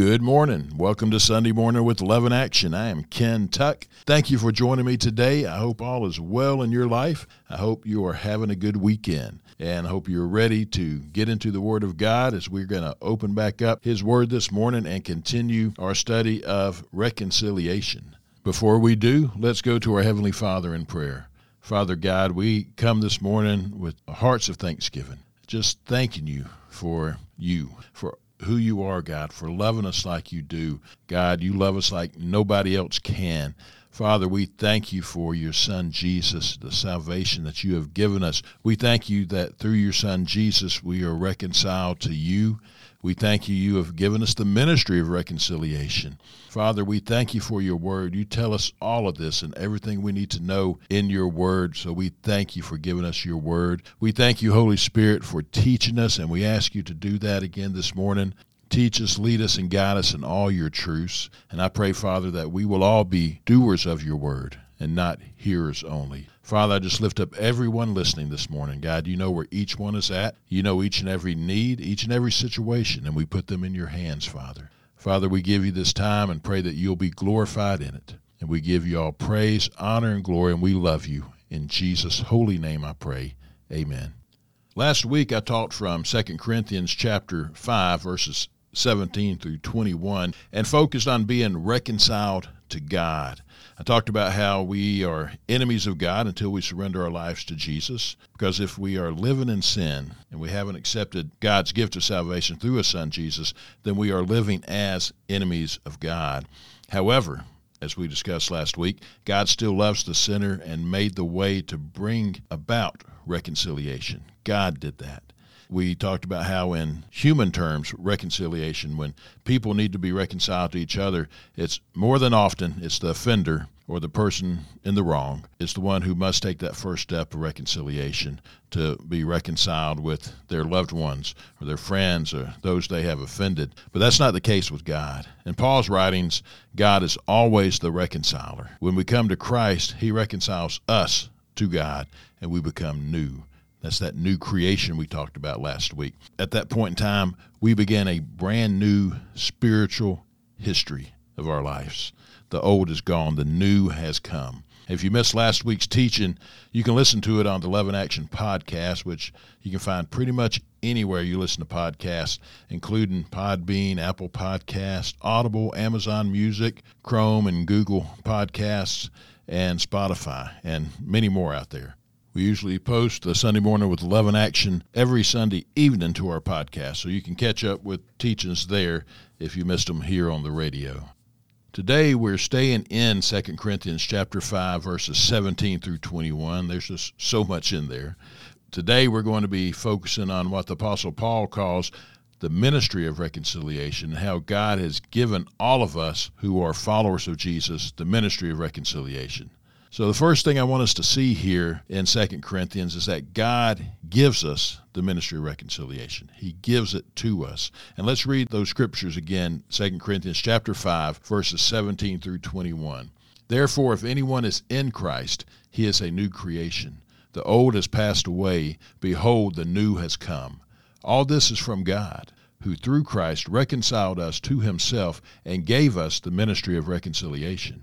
Good morning. Welcome to Sunday Morning with Love in Action. I am Ken Tuck. Thank you for joining me today. I hope all is well in your life. I hope you are having a good weekend and I hope you're ready to get into the Word of God as we're going to open back up His Word this morning and continue our study of reconciliation. Before we do, let's go to our Heavenly Father in prayer. Father God, we come this morning with hearts of thanksgiving, just thanking you for you, for who you are, God, for loving us like you do. God, you love us like nobody else can. Father, we thank you for your Son Jesus, the salvation that you have given us. We thank you that through your Son Jesus we are reconciled to you we thank you. You have given us the ministry of reconciliation. Father, we thank you for your word. You tell us all of this and everything we need to know in your word. So we thank you for giving us your word. We thank you, Holy Spirit, for teaching us, and we ask you to do that again this morning. Teach us, lead us, and guide us in all your truths. And I pray, Father, that we will all be doers of your word and not hearers only. Father, I just lift up everyone listening this morning. God, you know where each one is at. You know each and every need, each and every situation, and we put them in your hands, Father. Father, we give you this time and pray that you'll be glorified in it. And we give you all praise, honor, and glory, and we love you. In Jesus' holy name I pray. Amen. Last week I taught from 2 Corinthians chapter 5 verses 17 through 21 and focused on being reconciled to God. I talked about how we are enemies of God until we surrender our lives to Jesus. Because if we are living in sin and we haven't accepted God's gift of salvation through His Son Jesus, then we are living as enemies of God. However, as we discussed last week, God still loves the sinner and made the way to bring about reconciliation. God did that. We talked about how, in human terms, reconciliation, when people need to be reconciled to each other, it's more than often it's the offender or the person in the wrong is the one who must take that first step of reconciliation to be reconciled with their loved ones or their friends or those they have offended. But that's not the case with God. In Paul's writings, God is always the reconciler. When we come to Christ, he reconciles us to God and we become new. That's that new creation we talked about last week. At that point in time, we began a brand new spiritual history of our lives. The old is gone, the new has come. If you missed last week's teaching, you can listen to it on the Love in Action podcast, which you can find pretty much anywhere you listen to podcasts, including Podbean, Apple Podcasts, Audible, Amazon Music, Chrome and Google Podcasts, and Spotify, and many more out there. We usually post the Sunday morning with Love in Action every Sunday evening to our podcast, so you can catch up with teachings there if you missed them here on the radio. Today we're staying in 2 Corinthians chapter 5 verses 17 through 21. There's just so much in there. Today we're going to be focusing on what the apostle Paul calls the ministry of reconciliation how God has given all of us who are followers of Jesus the ministry of reconciliation. So, the first thing I want us to see here in 2 Corinthians is that God gives us the ministry of reconciliation. He gives it to us. And let's read those scriptures again, 2 Corinthians chapter 5, verses 17 through 21. Therefore, if anyone is in Christ, he is a new creation. The old has passed away. Behold, the new has come. All this is from God, who through Christ reconciled us to himself and gave us the ministry of reconciliation.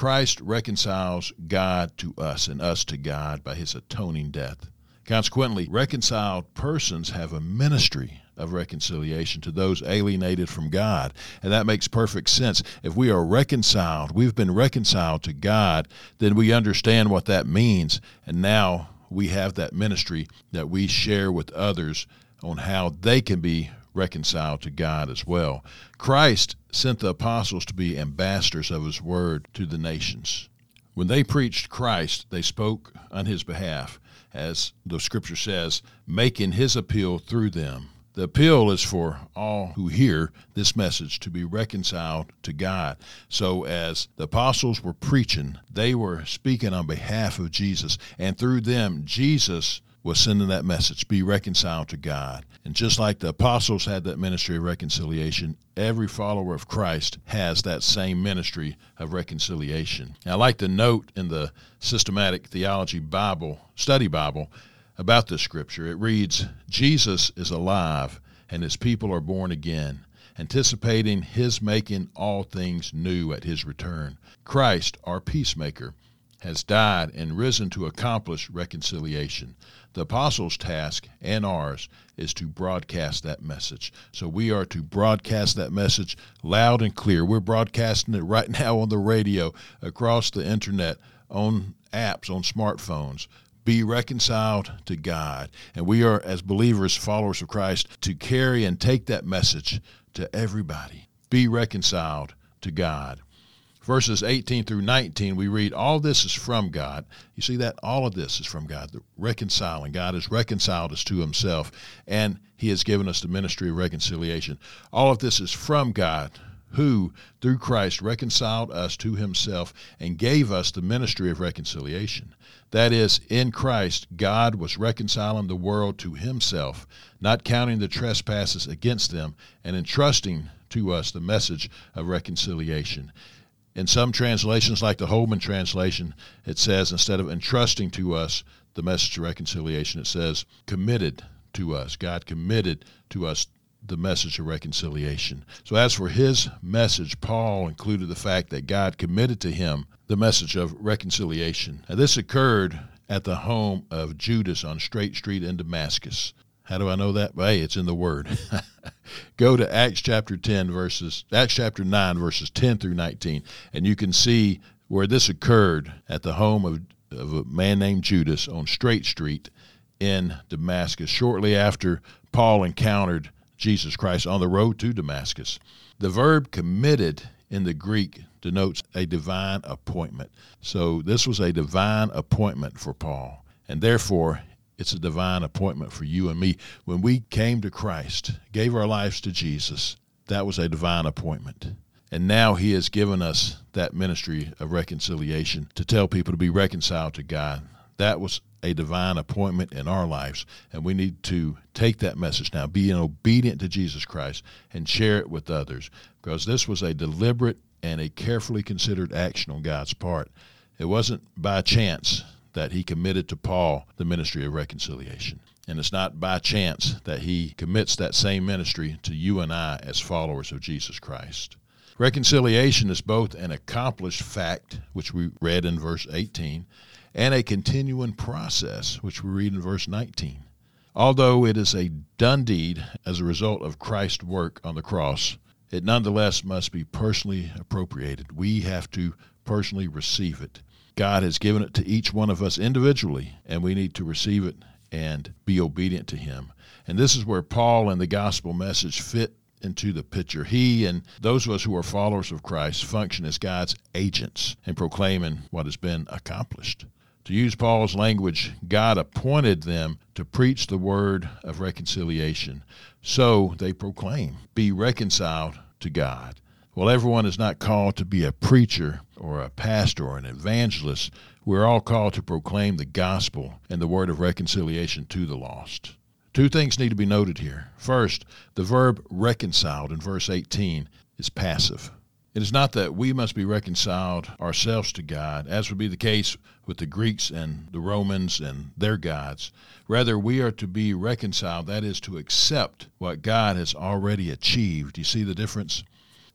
Christ reconciles God to us and us to God by his atoning death. Consequently, reconciled persons have a ministry of reconciliation to those alienated from God. And that makes perfect sense. If we are reconciled, we've been reconciled to God, then we understand what that means. And now we have that ministry that we share with others on how they can be reconciled to God as well. Christ sent the apostles to be ambassadors of his word to the nations. When they preached Christ, they spoke on his behalf, as the scripture says, making his appeal through them. The appeal is for all who hear this message to be reconciled to God. So, as the apostles were preaching, they were speaking on behalf of Jesus, and through them, Jesus was sending that message be reconciled to God. And just like the apostles had that ministry of reconciliation, every follower of Christ has that same ministry of reconciliation. I like the note in the Systematic Theology Bible, Study Bible, about this scripture. It reads Jesus is alive, and his people are born again, anticipating his making all things new at his return. Christ, our peacemaker, has died and risen to accomplish reconciliation. The apostles' task and ours is to broadcast that message. So we are to broadcast that message loud and clear. We're broadcasting it right now on the radio, across the internet, on apps, on smartphones be reconciled to God. And we are, as believers, followers of Christ, to carry and take that message to everybody. Be reconciled to God. Verses 18 through 19, we read, All this is from God. You see that? All of this is from God. The reconciling. God has reconciled us to himself, and he has given us the ministry of reconciliation. All of this is from God who, through Christ, reconciled us to himself and gave us the ministry of reconciliation. That is, in Christ, God was reconciling the world to himself, not counting the trespasses against them, and entrusting to us the message of reconciliation. In some translations, like the Holman translation, it says instead of entrusting to us the message of reconciliation, it says committed to us. God committed to us the message of reconciliation. So, as for his message, Paul included the fact that God committed to him the message of reconciliation. This occurred at the home of Judas on Straight Street in Damascus. How do I know that? Well, hey, it's in the Word. Go to Acts chapter 10, verses, Acts chapter 9, verses 10 through 19, and you can see where this occurred at the home of, of a man named Judas on Straight Street in Damascus, shortly after Paul encountered Jesus Christ on the road to Damascus. The verb committed in the Greek denotes a divine appointment. So this was a divine appointment for Paul. And therefore, it's a divine appointment for you and me. When we came to Christ, gave our lives to Jesus, that was a divine appointment. And now he has given us that ministry of reconciliation to tell people to be reconciled to God. That was a divine appointment in our lives. And we need to take that message now, be obedient to Jesus Christ, and share it with others. Because this was a deliberate and a carefully considered action on God's part. It wasn't by chance that he committed to Paul the ministry of reconciliation. And it's not by chance that he commits that same ministry to you and I as followers of Jesus Christ. Reconciliation is both an accomplished fact, which we read in verse 18, and a continuing process, which we read in verse 19. Although it is a done deed as a result of Christ's work on the cross, it nonetheless must be personally appropriated. We have to personally receive it. God has given it to each one of us individually, and we need to receive it and be obedient to Him. And this is where Paul and the gospel message fit into the picture. He and those of us who are followers of Christ function as God's agents in proclaiming what has been accomplished. To use Paul's language, God appointed them to preach the word of reconciliation. So they proclaim, be reconciled to God. Well, everyone is not called to be a preacher or a pastor or an evangelist. We're all called to proclaim the gospel and the word of reconciliation to the lost. Two things need to be noted here. First, the verb reconciled in verse 18 is passive. It is not that we must be reconciled ourselves to God, as would be the case with the Greeks and the Romans and their gods. Rather, we are to be reconciled, that is, to accept what God has already achieved. You see the difference?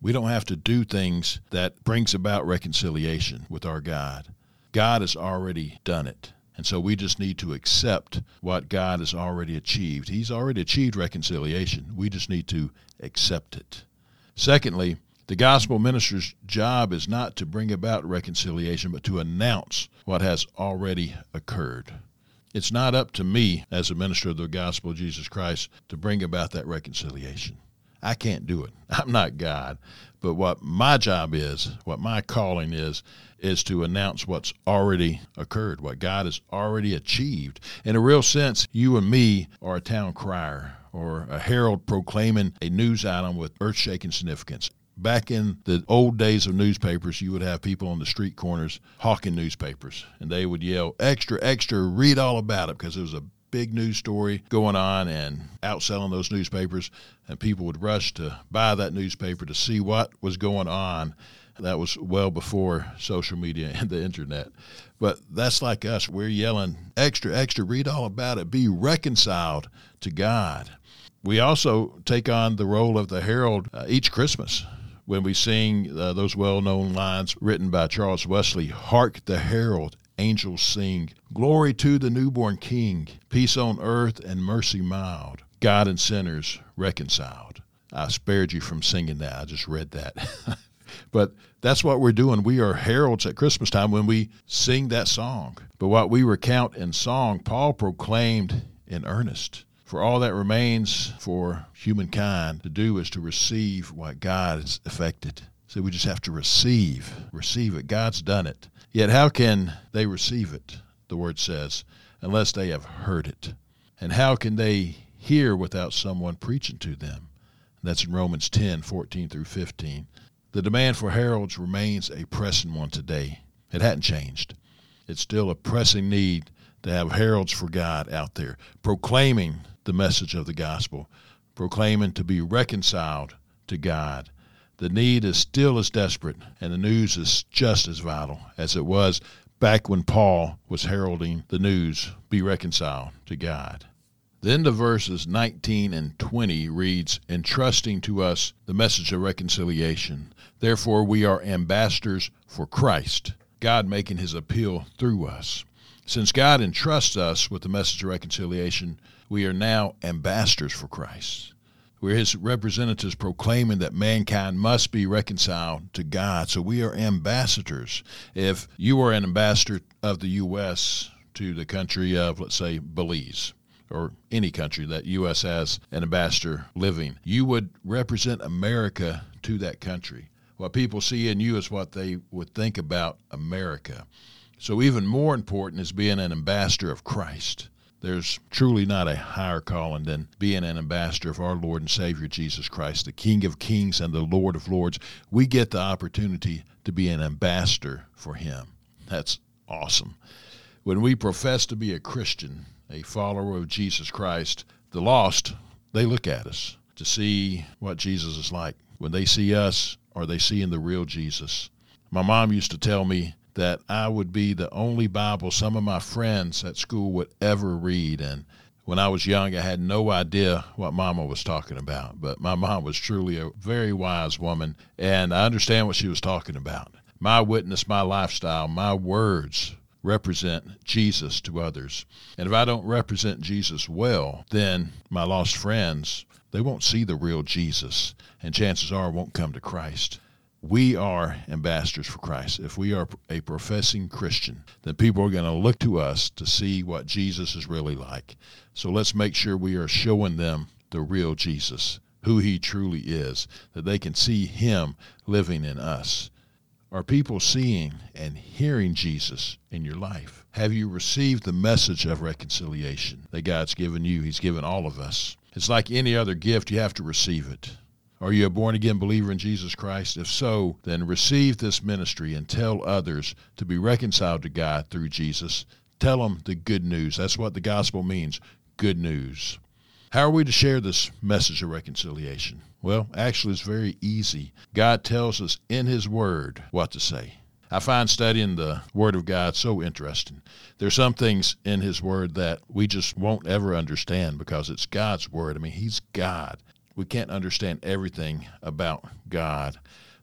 We don't have to do things that brings about reconciliation with our God. God has already done it. And so we just need to accept what God has already achieved. He's already achieved reconciliation. We just need to accept it. Secondly, the gospel minister's job is not to bring about reconciliation, but to announce what has already occurred. It's not up to me as a minister of the gospel of Jesus Christ to bring about that reconciliation. I can't do it. I'm not God. But what my job is, what my calling is, is to announce what's already occurred, what God has already achieved. In a real sense, you and me are a town crier or a herald proclaiming a news item with earth shaking significance. Back in the old days of newspapers, you would have people on the street corners hawking newspapers, and they would yell, Extra, extra, read all about it, because it was a big news story going on and outselling those newspapers, and people would rush to buy that newspaper to see what was going on. That was well before social media and the internet. But that's like us. We're yelling, extra, extra, read all about it, be reconciled to God. We also take on the role of the herald uh, each Christmas when we sing uh, those well known lines written by Charles Wesley Hark the herald, angels sing, Glory to the newborn King, peace on earth and mercy mild, God and sinners reconciled. I spared you from singing that. I just read that. but that's what we're doing. We are heralds at Christmas time when we sing that song. But what we recount in song, Paul proclaimed in earnest. For all that remains for humankind to do is to receive what God has effected. So we just have to receive, receive it. God's done it. Yet how can they receive it, the word says, unless they have heard it? And how can they hear without someone preaching to them? That's in Romans 10 14 through 15. The demand for heralds remains a pressing one today. It hadn't changed. It's still a pressing need to have heralds for God out there proclaiming the message of the gospel, proclaiming to be reconciled to God. The need is still as desperate, and the news is just as vital as it was back when Paul was heralding the news be reconciled to God. Then the verses 19 and 20 reads, entrusting to us the message of reconciliation. Therefore, we are ambassadors for Christ, God making his appeal through us. Since God entrusts us with the message of reconciliation, we are now ambassadors for Christ. We're his representatives proclaiming that mankind must be reconciled to God. So we are ambassadors. If you are an ambassador of the U.S. to the country of, let's say, Belize, or any country that U.S. has an ambassador living, you would represent America to that country. What people see in you is what they would think about America. So, even more important is being an ambassador of Christ. There's truly not a higher calling than being an ambassador of our Lord and Savior Jesus Christ, the King of Kings and the Lord of Lords. We get the opportunity to be an ambassador for Him. That's awesome. When we profess to be a Christian, a follower of Jesus Christ, the lost, they look at us to see what Jesus is like. When they see us, are they seeing the real Jesus? My mom used to tell me that I would be the only Bible some of my friends at school would ever read. And when I was young, I had no idea what Mama was talking about. But my mom was truly a very wise woman, and I understand what she was talking about. My witness, my lifestyle, my words represent Jesus to others. And if I don't represent Jesus well, then my lost friends, they won't see the real Jesus, and chances are won't come to Christ we are ambassadors for Christ. If we are a professing Christian, then people are going to look to us to see what Jesus is really like. So let's make sure we are showing them the real Jesus, who he truly is, that they can see him living in us. Are people seeing and hearing Jesus in your life? Have you received the message of reconciliation that God's given you? He's given all of us. It's like any other gift, you have to receive it. Are you a born again believer in Jesus Christ? If so, then receive this ministry and tell others to be reconciled to God through Jesus. Tell them the good news. That's what the gospel means good news. How are we to share this message of reconciliation? Well, actually, it's very easy. God tells us in His Word what to say. I find studying the Word of God so interesting. There's some things in His Word that we just won't ever understand because it's God's Word. I mean, He's God we can't understand everything about God,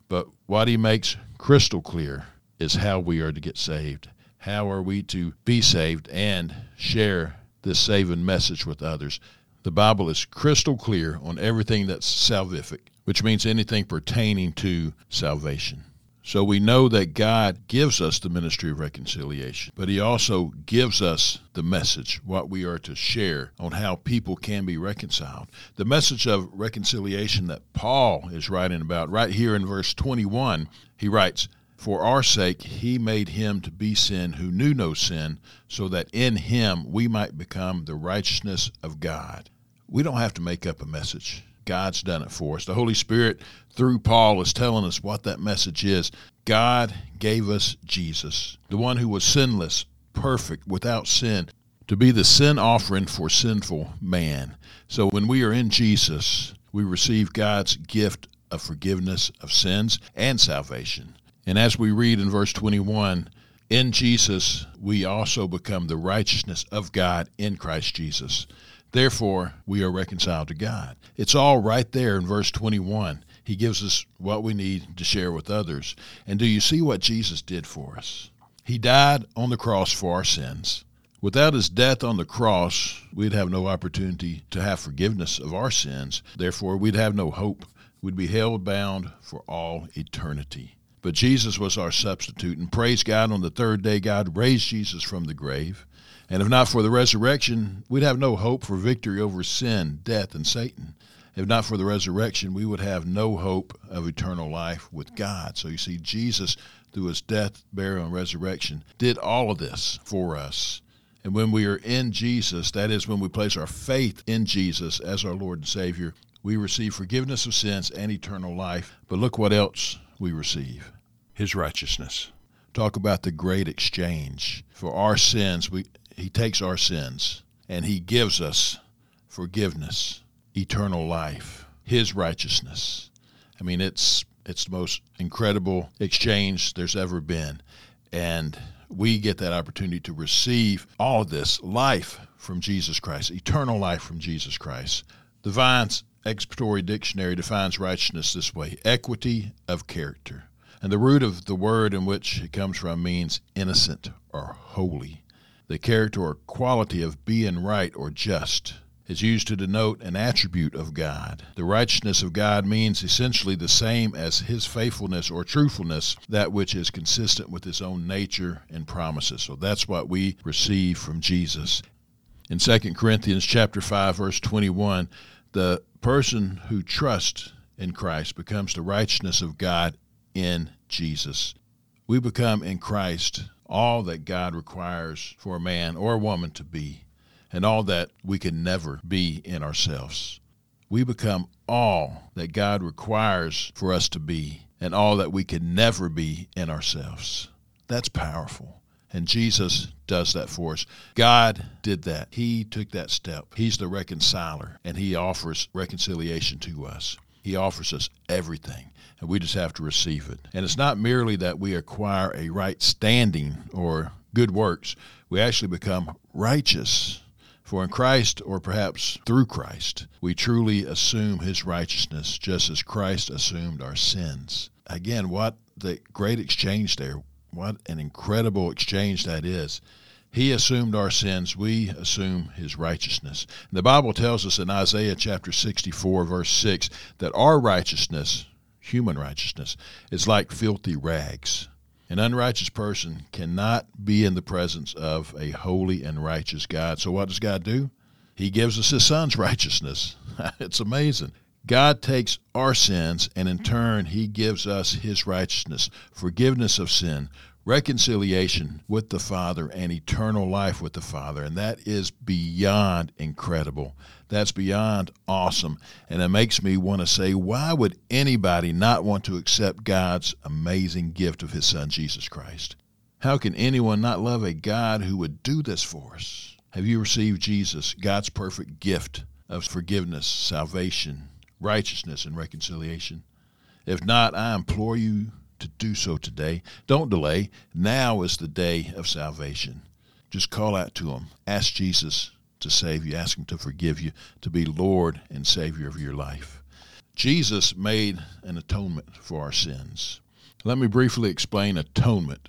but what he makes crystal clear is how we are to get saved. How are we to be saved and share this saving message with others? The Bible is crystal clear on everything that's salvific, which means anything pertaining to salvation. So we know that God gives us the ministry of reconciliation, but He also gives us the message, what we are to share on how people can be reconciled. The message of reconciliation that Paul is writing about right here in verse 21, he writes, For our sake he made him to be sin who knew no sin, so that in him we might become the righteousness of God. We don't have to make up a message. God's done it for us. The Holy Spirit, through Paul, is telling us what that message is. God gave us Jesus, the one who was sinless, perfect, without sin, to be the sin offering for sinful man. So when we are in Jesus, we receive God's gift of forgiveness of sins and salvation. And as we read in verse 21, in Jesus we also become the righteousness of God in Christ Jesus. Therefore, we are reconciled to God. It's all right there in verse 21. He gives us what we need to share with others. And do you see what Jesus did for us? He died on the cross for our sins. Without his death on the cross, we'd have no opportunity to have forgiveness of our sins. Therefore, we'd have no hope. We'd be held bound for all eternity. But Jesus was our substitute, and praise God, on the third day, God raised Jesus from the grave. And if not for the resurrection, we'd have no hope for victory over sin, death, and Satan. If not for the resurrection, we would have no hope of eternal life with God. So you see, Jesus, through his death, burial, and resurrection, did all of this for us. And when we are in Jesus, that is when we place our faith in Jesus as our Lord and Savior, we receive forgiveness of sins and eternal life. But look what else we receive His righteousness. Talk about the great exchange. For our sins, we, he takes our sins and He gives us forgiveness, eternal life, His righteousness. I mean, it's it's the most incredible exchange there's ever been, and we get that opportunity to receive all this life from Jesus Christ, eternal life from Jesus Christ. The Expository Dictionary defines righteousness this way equity of character. And the root of the word in which it comes from means innocent or holy the character or quality of being right or just is used to denote an attribute of God. The righteousness of God means essentially the same as his faithfulness or truthfulness, that which is consistent with his own nature and promises. So that's what we receive from Jesus. In 2 Corinthians chapter 5 verse 21, the person who trusts in Christ becomes the righteousness of God in Jesus. We become in Christ all that God requires for a man or a woman to be, and all that we can never be in ourselves. We become all that God requires for us to be, and all that we can never be in ourselves. That's powerful. And Jesus does that for us. God did that. He took that step. He's the reconciler, and He offers reconciliation to us. He offers us everything and we just have to receive it. And it's not merely that we acquire a right standing or good works, we actually become righteous. For in Christ, or perhaps through Christ, we truly assume his righteousness just as Christ assumed our sins. Again, what the great exchange there. What an incredible exchange that is. He assumed our sins, we assume his righteousness. The Bible tells us in Isaiah chapter 64, verse 6, that our righteousness, human righteousness, is like filthy rags. An unrighteous person cannot be in the presence of a holy and righteous God. So, what does God do? He gives us His Son's righteousness. it's amazing. God takes our sins and in turn He gives us His righteousness, forgiveness of sin, reconciliation with the Father, and eternal life with the Father. And that is beyond incredible. That's beyond awesome. And it makes me want to say, why would anybody not want to accept God's amazing gift of His Son, Jesus Christ? How can anyone not love a God who would do this for us? Have you received Jesus, God's perfect gift of forgiveness, salvation, righteousness, and reconciliation? If not, I implore you to do so today. Don't delay. Now is the day of salvation. Just call out to Him. Ask Jesus to save you. Ask Him to forgive you, to be Lord and Savior of your life. Jesus made an atonement for our sins. Let me briefly explain atonement.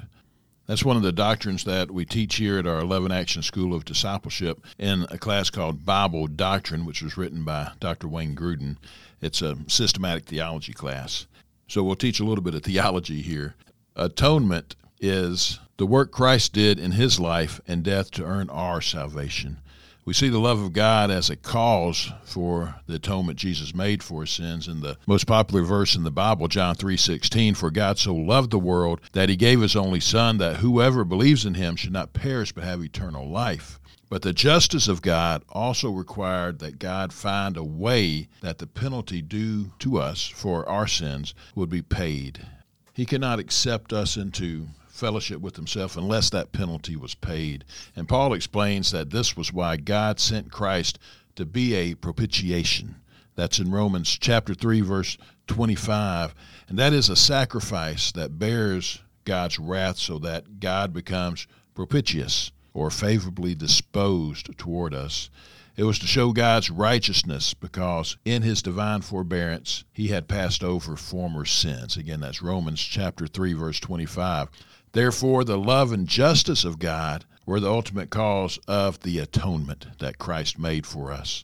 That's one of the doctrines that we teach here at our Love in Action School of Discipleship in a class called Bible Doctrine, which was written by Dr. Wayne Grudem. It's a systematic theology class. So we'll teach a little bit of theology here. Atonement is the work Christ did in his life and death to earn our salvation. We see the love of God as a cause for the atonement Jesus made for his sins in the most popular verse in the Bible, John 3:16, for God so loved the world that he gave his only son that whoever believes in him should not perish but have eternal life. But the justice of God also required that God find a way that the penalty due to us for our sins would be paid. He cannot accept us into fellowship with himself unless that penalty was paid. And Paul explains that this was why God sent Christ to be a propitiation. That's in Romans chapter 3 verse 25, and that is a sacrifice that bears God's wrath so that God becomes propitious or favorably disposed toward us. It was to show God's righteousness because in his divine forbearance he had passed over former sins. Again, that's Romans chapter 3 verse 25. Therefore, the love and justice of God were the ultimate cause of the atonement that Christ made for us.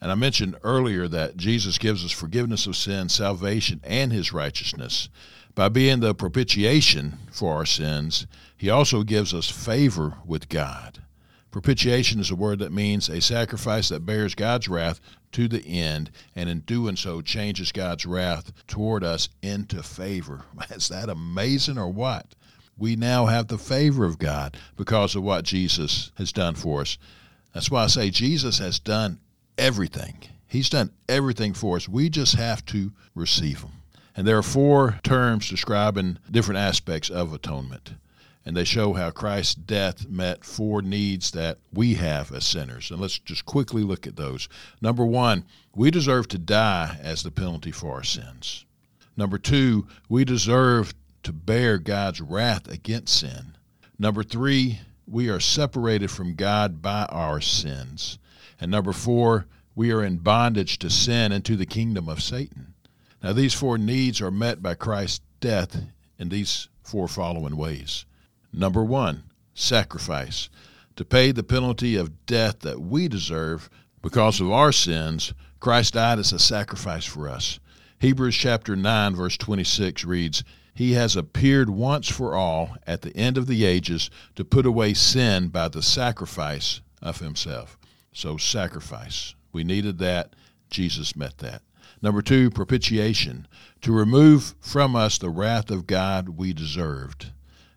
And I mentioned earlier that Jesus gives us forgiveness of sin, salvation, and his righteousness. By being the propitiation for our sins, he also gives us favor with God. Propitiation is a word that means a sacrifice that bears God's wrath to the end, and in doing so, changes God's wrath toward us into favor. Is that amazing or what? we now have the favor of God because of what Jesus has done for us. That's why I say Jesus has done everything. He's done everything for us. We just have to receive Him. And there are four terms describing different aspects of atonement. And they show how Christ's death met four needs that we have as sinners. And let's just quickly look at those. Number one, we deserve to die as the penalty for our sins. Number two, we deserve to bear God's wrath against sin. Number three, we are separated from God by our sins. And number four, we are in bondage to sin and to the kingdom of Satan. Now, these four needs are met by Christ's death in these four following ways. Number one, sacrifice. To pay the penalty of death that we deserve because of our sins, Christ died as a sacrifice for us. Hebrews chapter 9, verse 26 reads, he has appeared once for all at the end of the ages to put away sin by the sacrifice of himself. So, sacrifice. We needed that. Jesus met that. Number two, propitiation. To remove from us the wrath of God we deserved.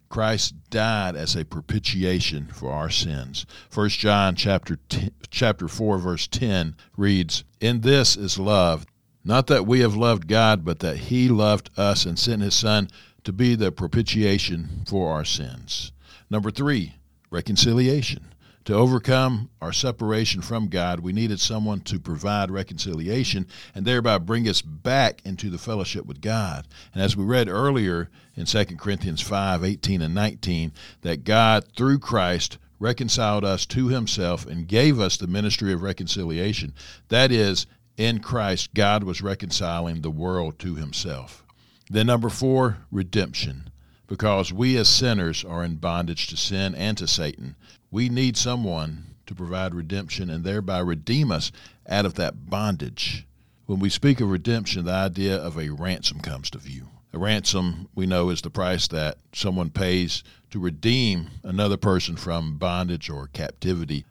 Christ died as a propitiation for our sins. 1 John chapter 10, chapter 4 verse 10 reads, "In this is love not that we have loved God, but that He loved us and sent His Son to be the propitiation for our sins. Number three, reconciliation. To overcome our separation from God, we needed someone to provide reconciliation and thereby bring us back into the fellowship with God. And as we read earlier in 2 Corinthians 5 18 and 19, that God, through Christ, reconciled us to himself and gave us the ministry of reconciliation. That is, in Christ, God was reconciling the world to himself. Then, number four, redemption. Because we as sinners are in bondage to sin and to Satan, we need someone to provide redemption and thereby redeem us out of that bondage. When we speak of redemption, the idea of a ransom comes to view. A ransom, we know, is the price that someone pays to redeem another person from bondage or captivity.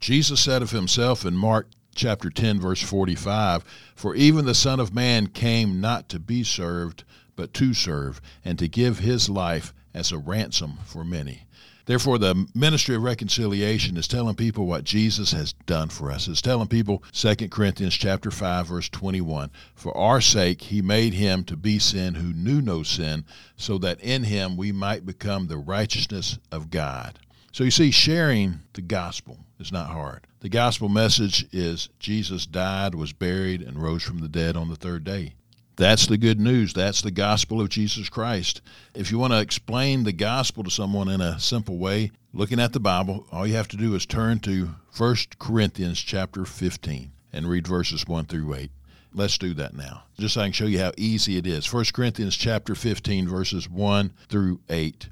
Jesus said of himself in Mark chapter 10 verse 45 for even the son of man came not to be served but to serve and to give his life as a ransom for many therefore the ministry of reconciliation is telling people what jesus has done for us. It's telling people 2 corinthians chapter 5 verse 21 for our sake he made him to be sin who knew no sin so that in him we might become the righteousness of god. So you see sharing the gospel is not hard. The gospel message is Jesus died, was buried, and rose from the dead on the third day. That's the good news. That's the gospel of Jesus Christ. If you want to explain the gospel to someone in a simple way, looking at the Bible, all you have to do is turn to 1 Corinthians chapter 15 and read verses 1 through 8. Let's do that now, just so I can show you how easy it is. 1 Corinthians chapter 15, verses 1 through 8.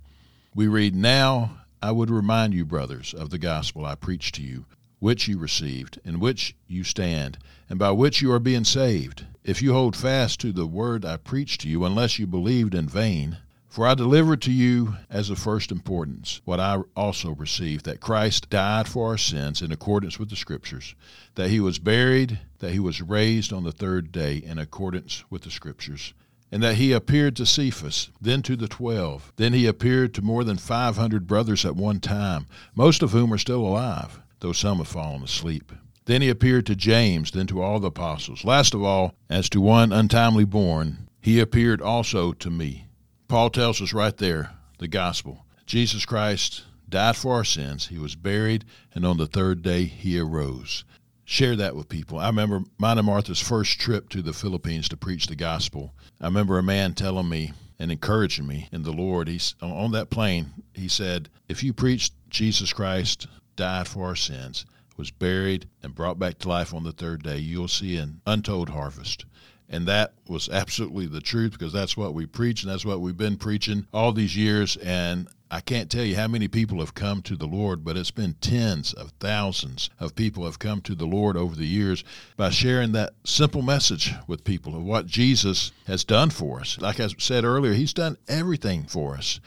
We read, Now I would remind you, brothers, of the gospel I preached to you which you received, in which you stand, and by which you are being saved, if you hold fast to the word I preached to you, unless you believed in vain. For I delivered to you as of first importance what I also received that Christ died for our sins in accordance with the Scriptures, that he was buried, that he was raised on the third day in accordance with the Scriptures, and that he appeared to Cephas, then to the twelve. Then he appeared to more than five hundred brothers at one time, most of whom are still alive, though some have fallen asleep. Then he appeared to James, then to all the apostles. Last of all, as to one untimely born, he appeared also to me. Paul tells us right there the gospel. Jesus Christ died for our sins. He was buried, and on the third day he arose. Share that with people. I remember mine and Martha's first trip to the Philippines to preach the gospel. I remember a man telling me and encouraging me in the Lord. He's on that plane. He said, "If you preach Jesus Christ died for our sins, was buried, and brought back to life on the third day, you'll see an untold harvest." And that was absolutely the truth because that's what we preach and that's what we've been preaching all these years. And I can't tell you how many people have come to the Lord, but it's been tens of thousands of people have come to the Lord over the years by sharing that simple message with people of what Jesus has done for us. Like I said earlier, He's done everything for us.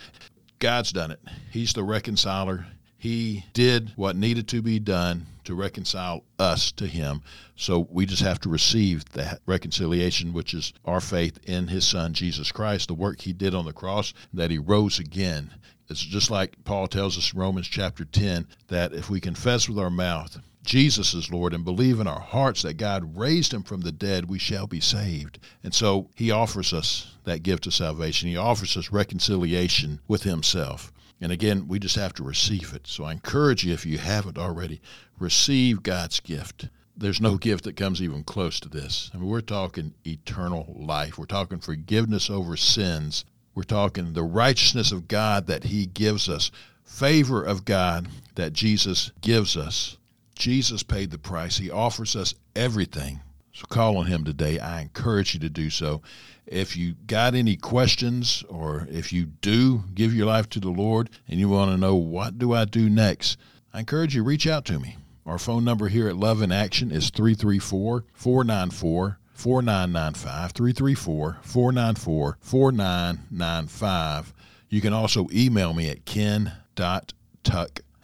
God's done it. He's the reconciler. He did what needed to be done to reconcile us to Him. So we just have to receive that reconciliation, which is our faith in His Son, Jesus Christ, the work He did on the cross, that He rose again. It's just like Paul tells us in Romans chapter 10 that if we confess with our mouth Jesus is Lord and believe in our hearts that God raised him from the dead, we shall be saved. And so he offers us that gift of salvation. He offers us reconciliation with himself. And again, we just have to receive it. So I encourage you, if you haven't already, receive God's gift. There's no gift that comes even close to this. I mean, we're talking eternal life. We're talking forgiveness over sins. We're talking the righteousness of God that He gives us, favor of God that Jesus gives us. Jesus paid the price. He offers us everything. So call on Him today. I encourage you to do so. If you got any questions or if you do give your life to the Lord and you want to know what do I do next, I encourage you reach out to me. Our phone number here at Love in Action is 334 494 4995 334 494 4995. You can also email me at ken.tuck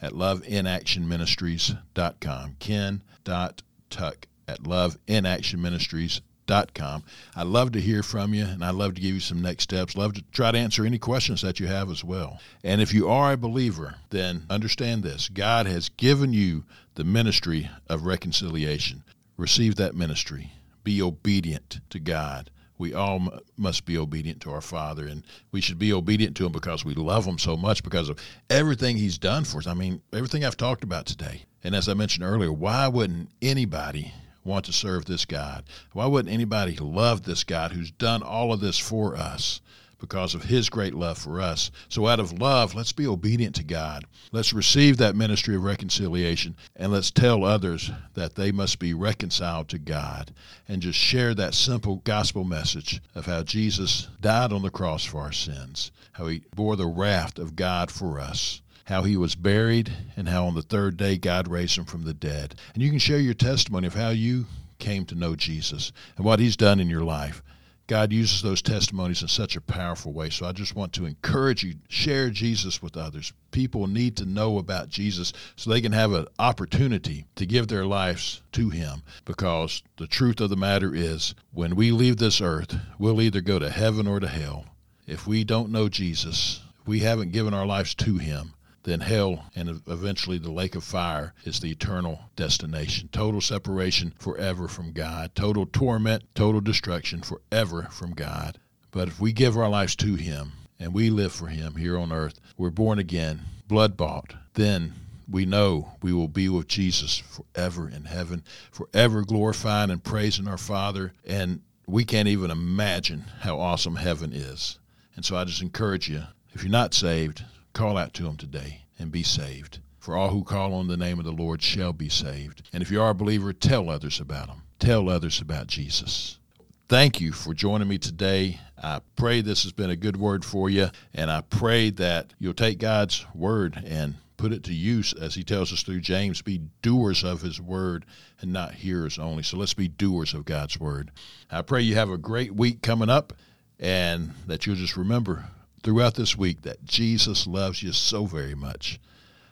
at loveinactionministries.com. Ken.tuck at loveinactionministries.com com. I'd love to hear from you, and I'd love to give you some next steps. Love to try to answer any questions that you have as well. And if you are a believer, then understand this God has given you the ministry of reconciliation. Receive that ministry. Be obedient to God. We all m- must be obedient to our Father, and we should be obedient to Him because we love Him so much because of everything He's done for us. I mean, everything I've talked about today. And as I mentioned earlier, why wouldn't anybody want to serve this God? Why wouldn't anybody love this God who's done all of this for us? Because of his great love for us. So, out of love, let's be obedient to God. Let's receive that ministry of reconciliation and let's tell others that they must be reconciled to God and just share that simple gospel message of how Jesus died on the cross for our sins, how he bore the wrath of God for us how he was buried, and how on the third day God raised him from the dead. And you can share your testimony of how you came to know Jesus and what he's done in your life. God uses those testimonies in such a powerful way. So I just want to encourage you, share Jesus with others. People need to know about Jesus so they can have an opportunity to give their lives to him. Because the truth of the matter is, when we leave this earth, we'll either go to heaven or to hell. If we don't know Jesus, we haven't given our lives to him, then hell and eventually the lake of fire is the eternal destination. Total separation forever from God, total torment, total destruction forever from God. But if we give our lives to Him and we live for Him here on earth, we're born again, blood bought, then we know we will be with Jesus forever in heaven, forever glorifying and praising our Father. And we can't even imagine how awesome heaven is. And so I just encourage you if you're not saved, Call out to him today and be saved. For all who call on the name of the Lord shall be saved. And if you are a believer, tell others about him. Tell others about Jesus. Thank you for joining me today. I pray this has been a good word for you, and I pray that you'll take God's word and put it to use as he tells us through James be doers of his word and not hearers only. So let's be doers of God's word. I pray you have a great week coming up and that you'll just remember throughout this week that Jesus loves you so very much.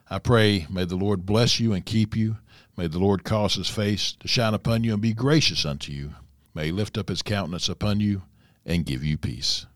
I pray, may the Lord bless you and keep you. May the Lord cause his face to shine upon you and be gracious unto you. May he lift up his countenance upon you and give you peace.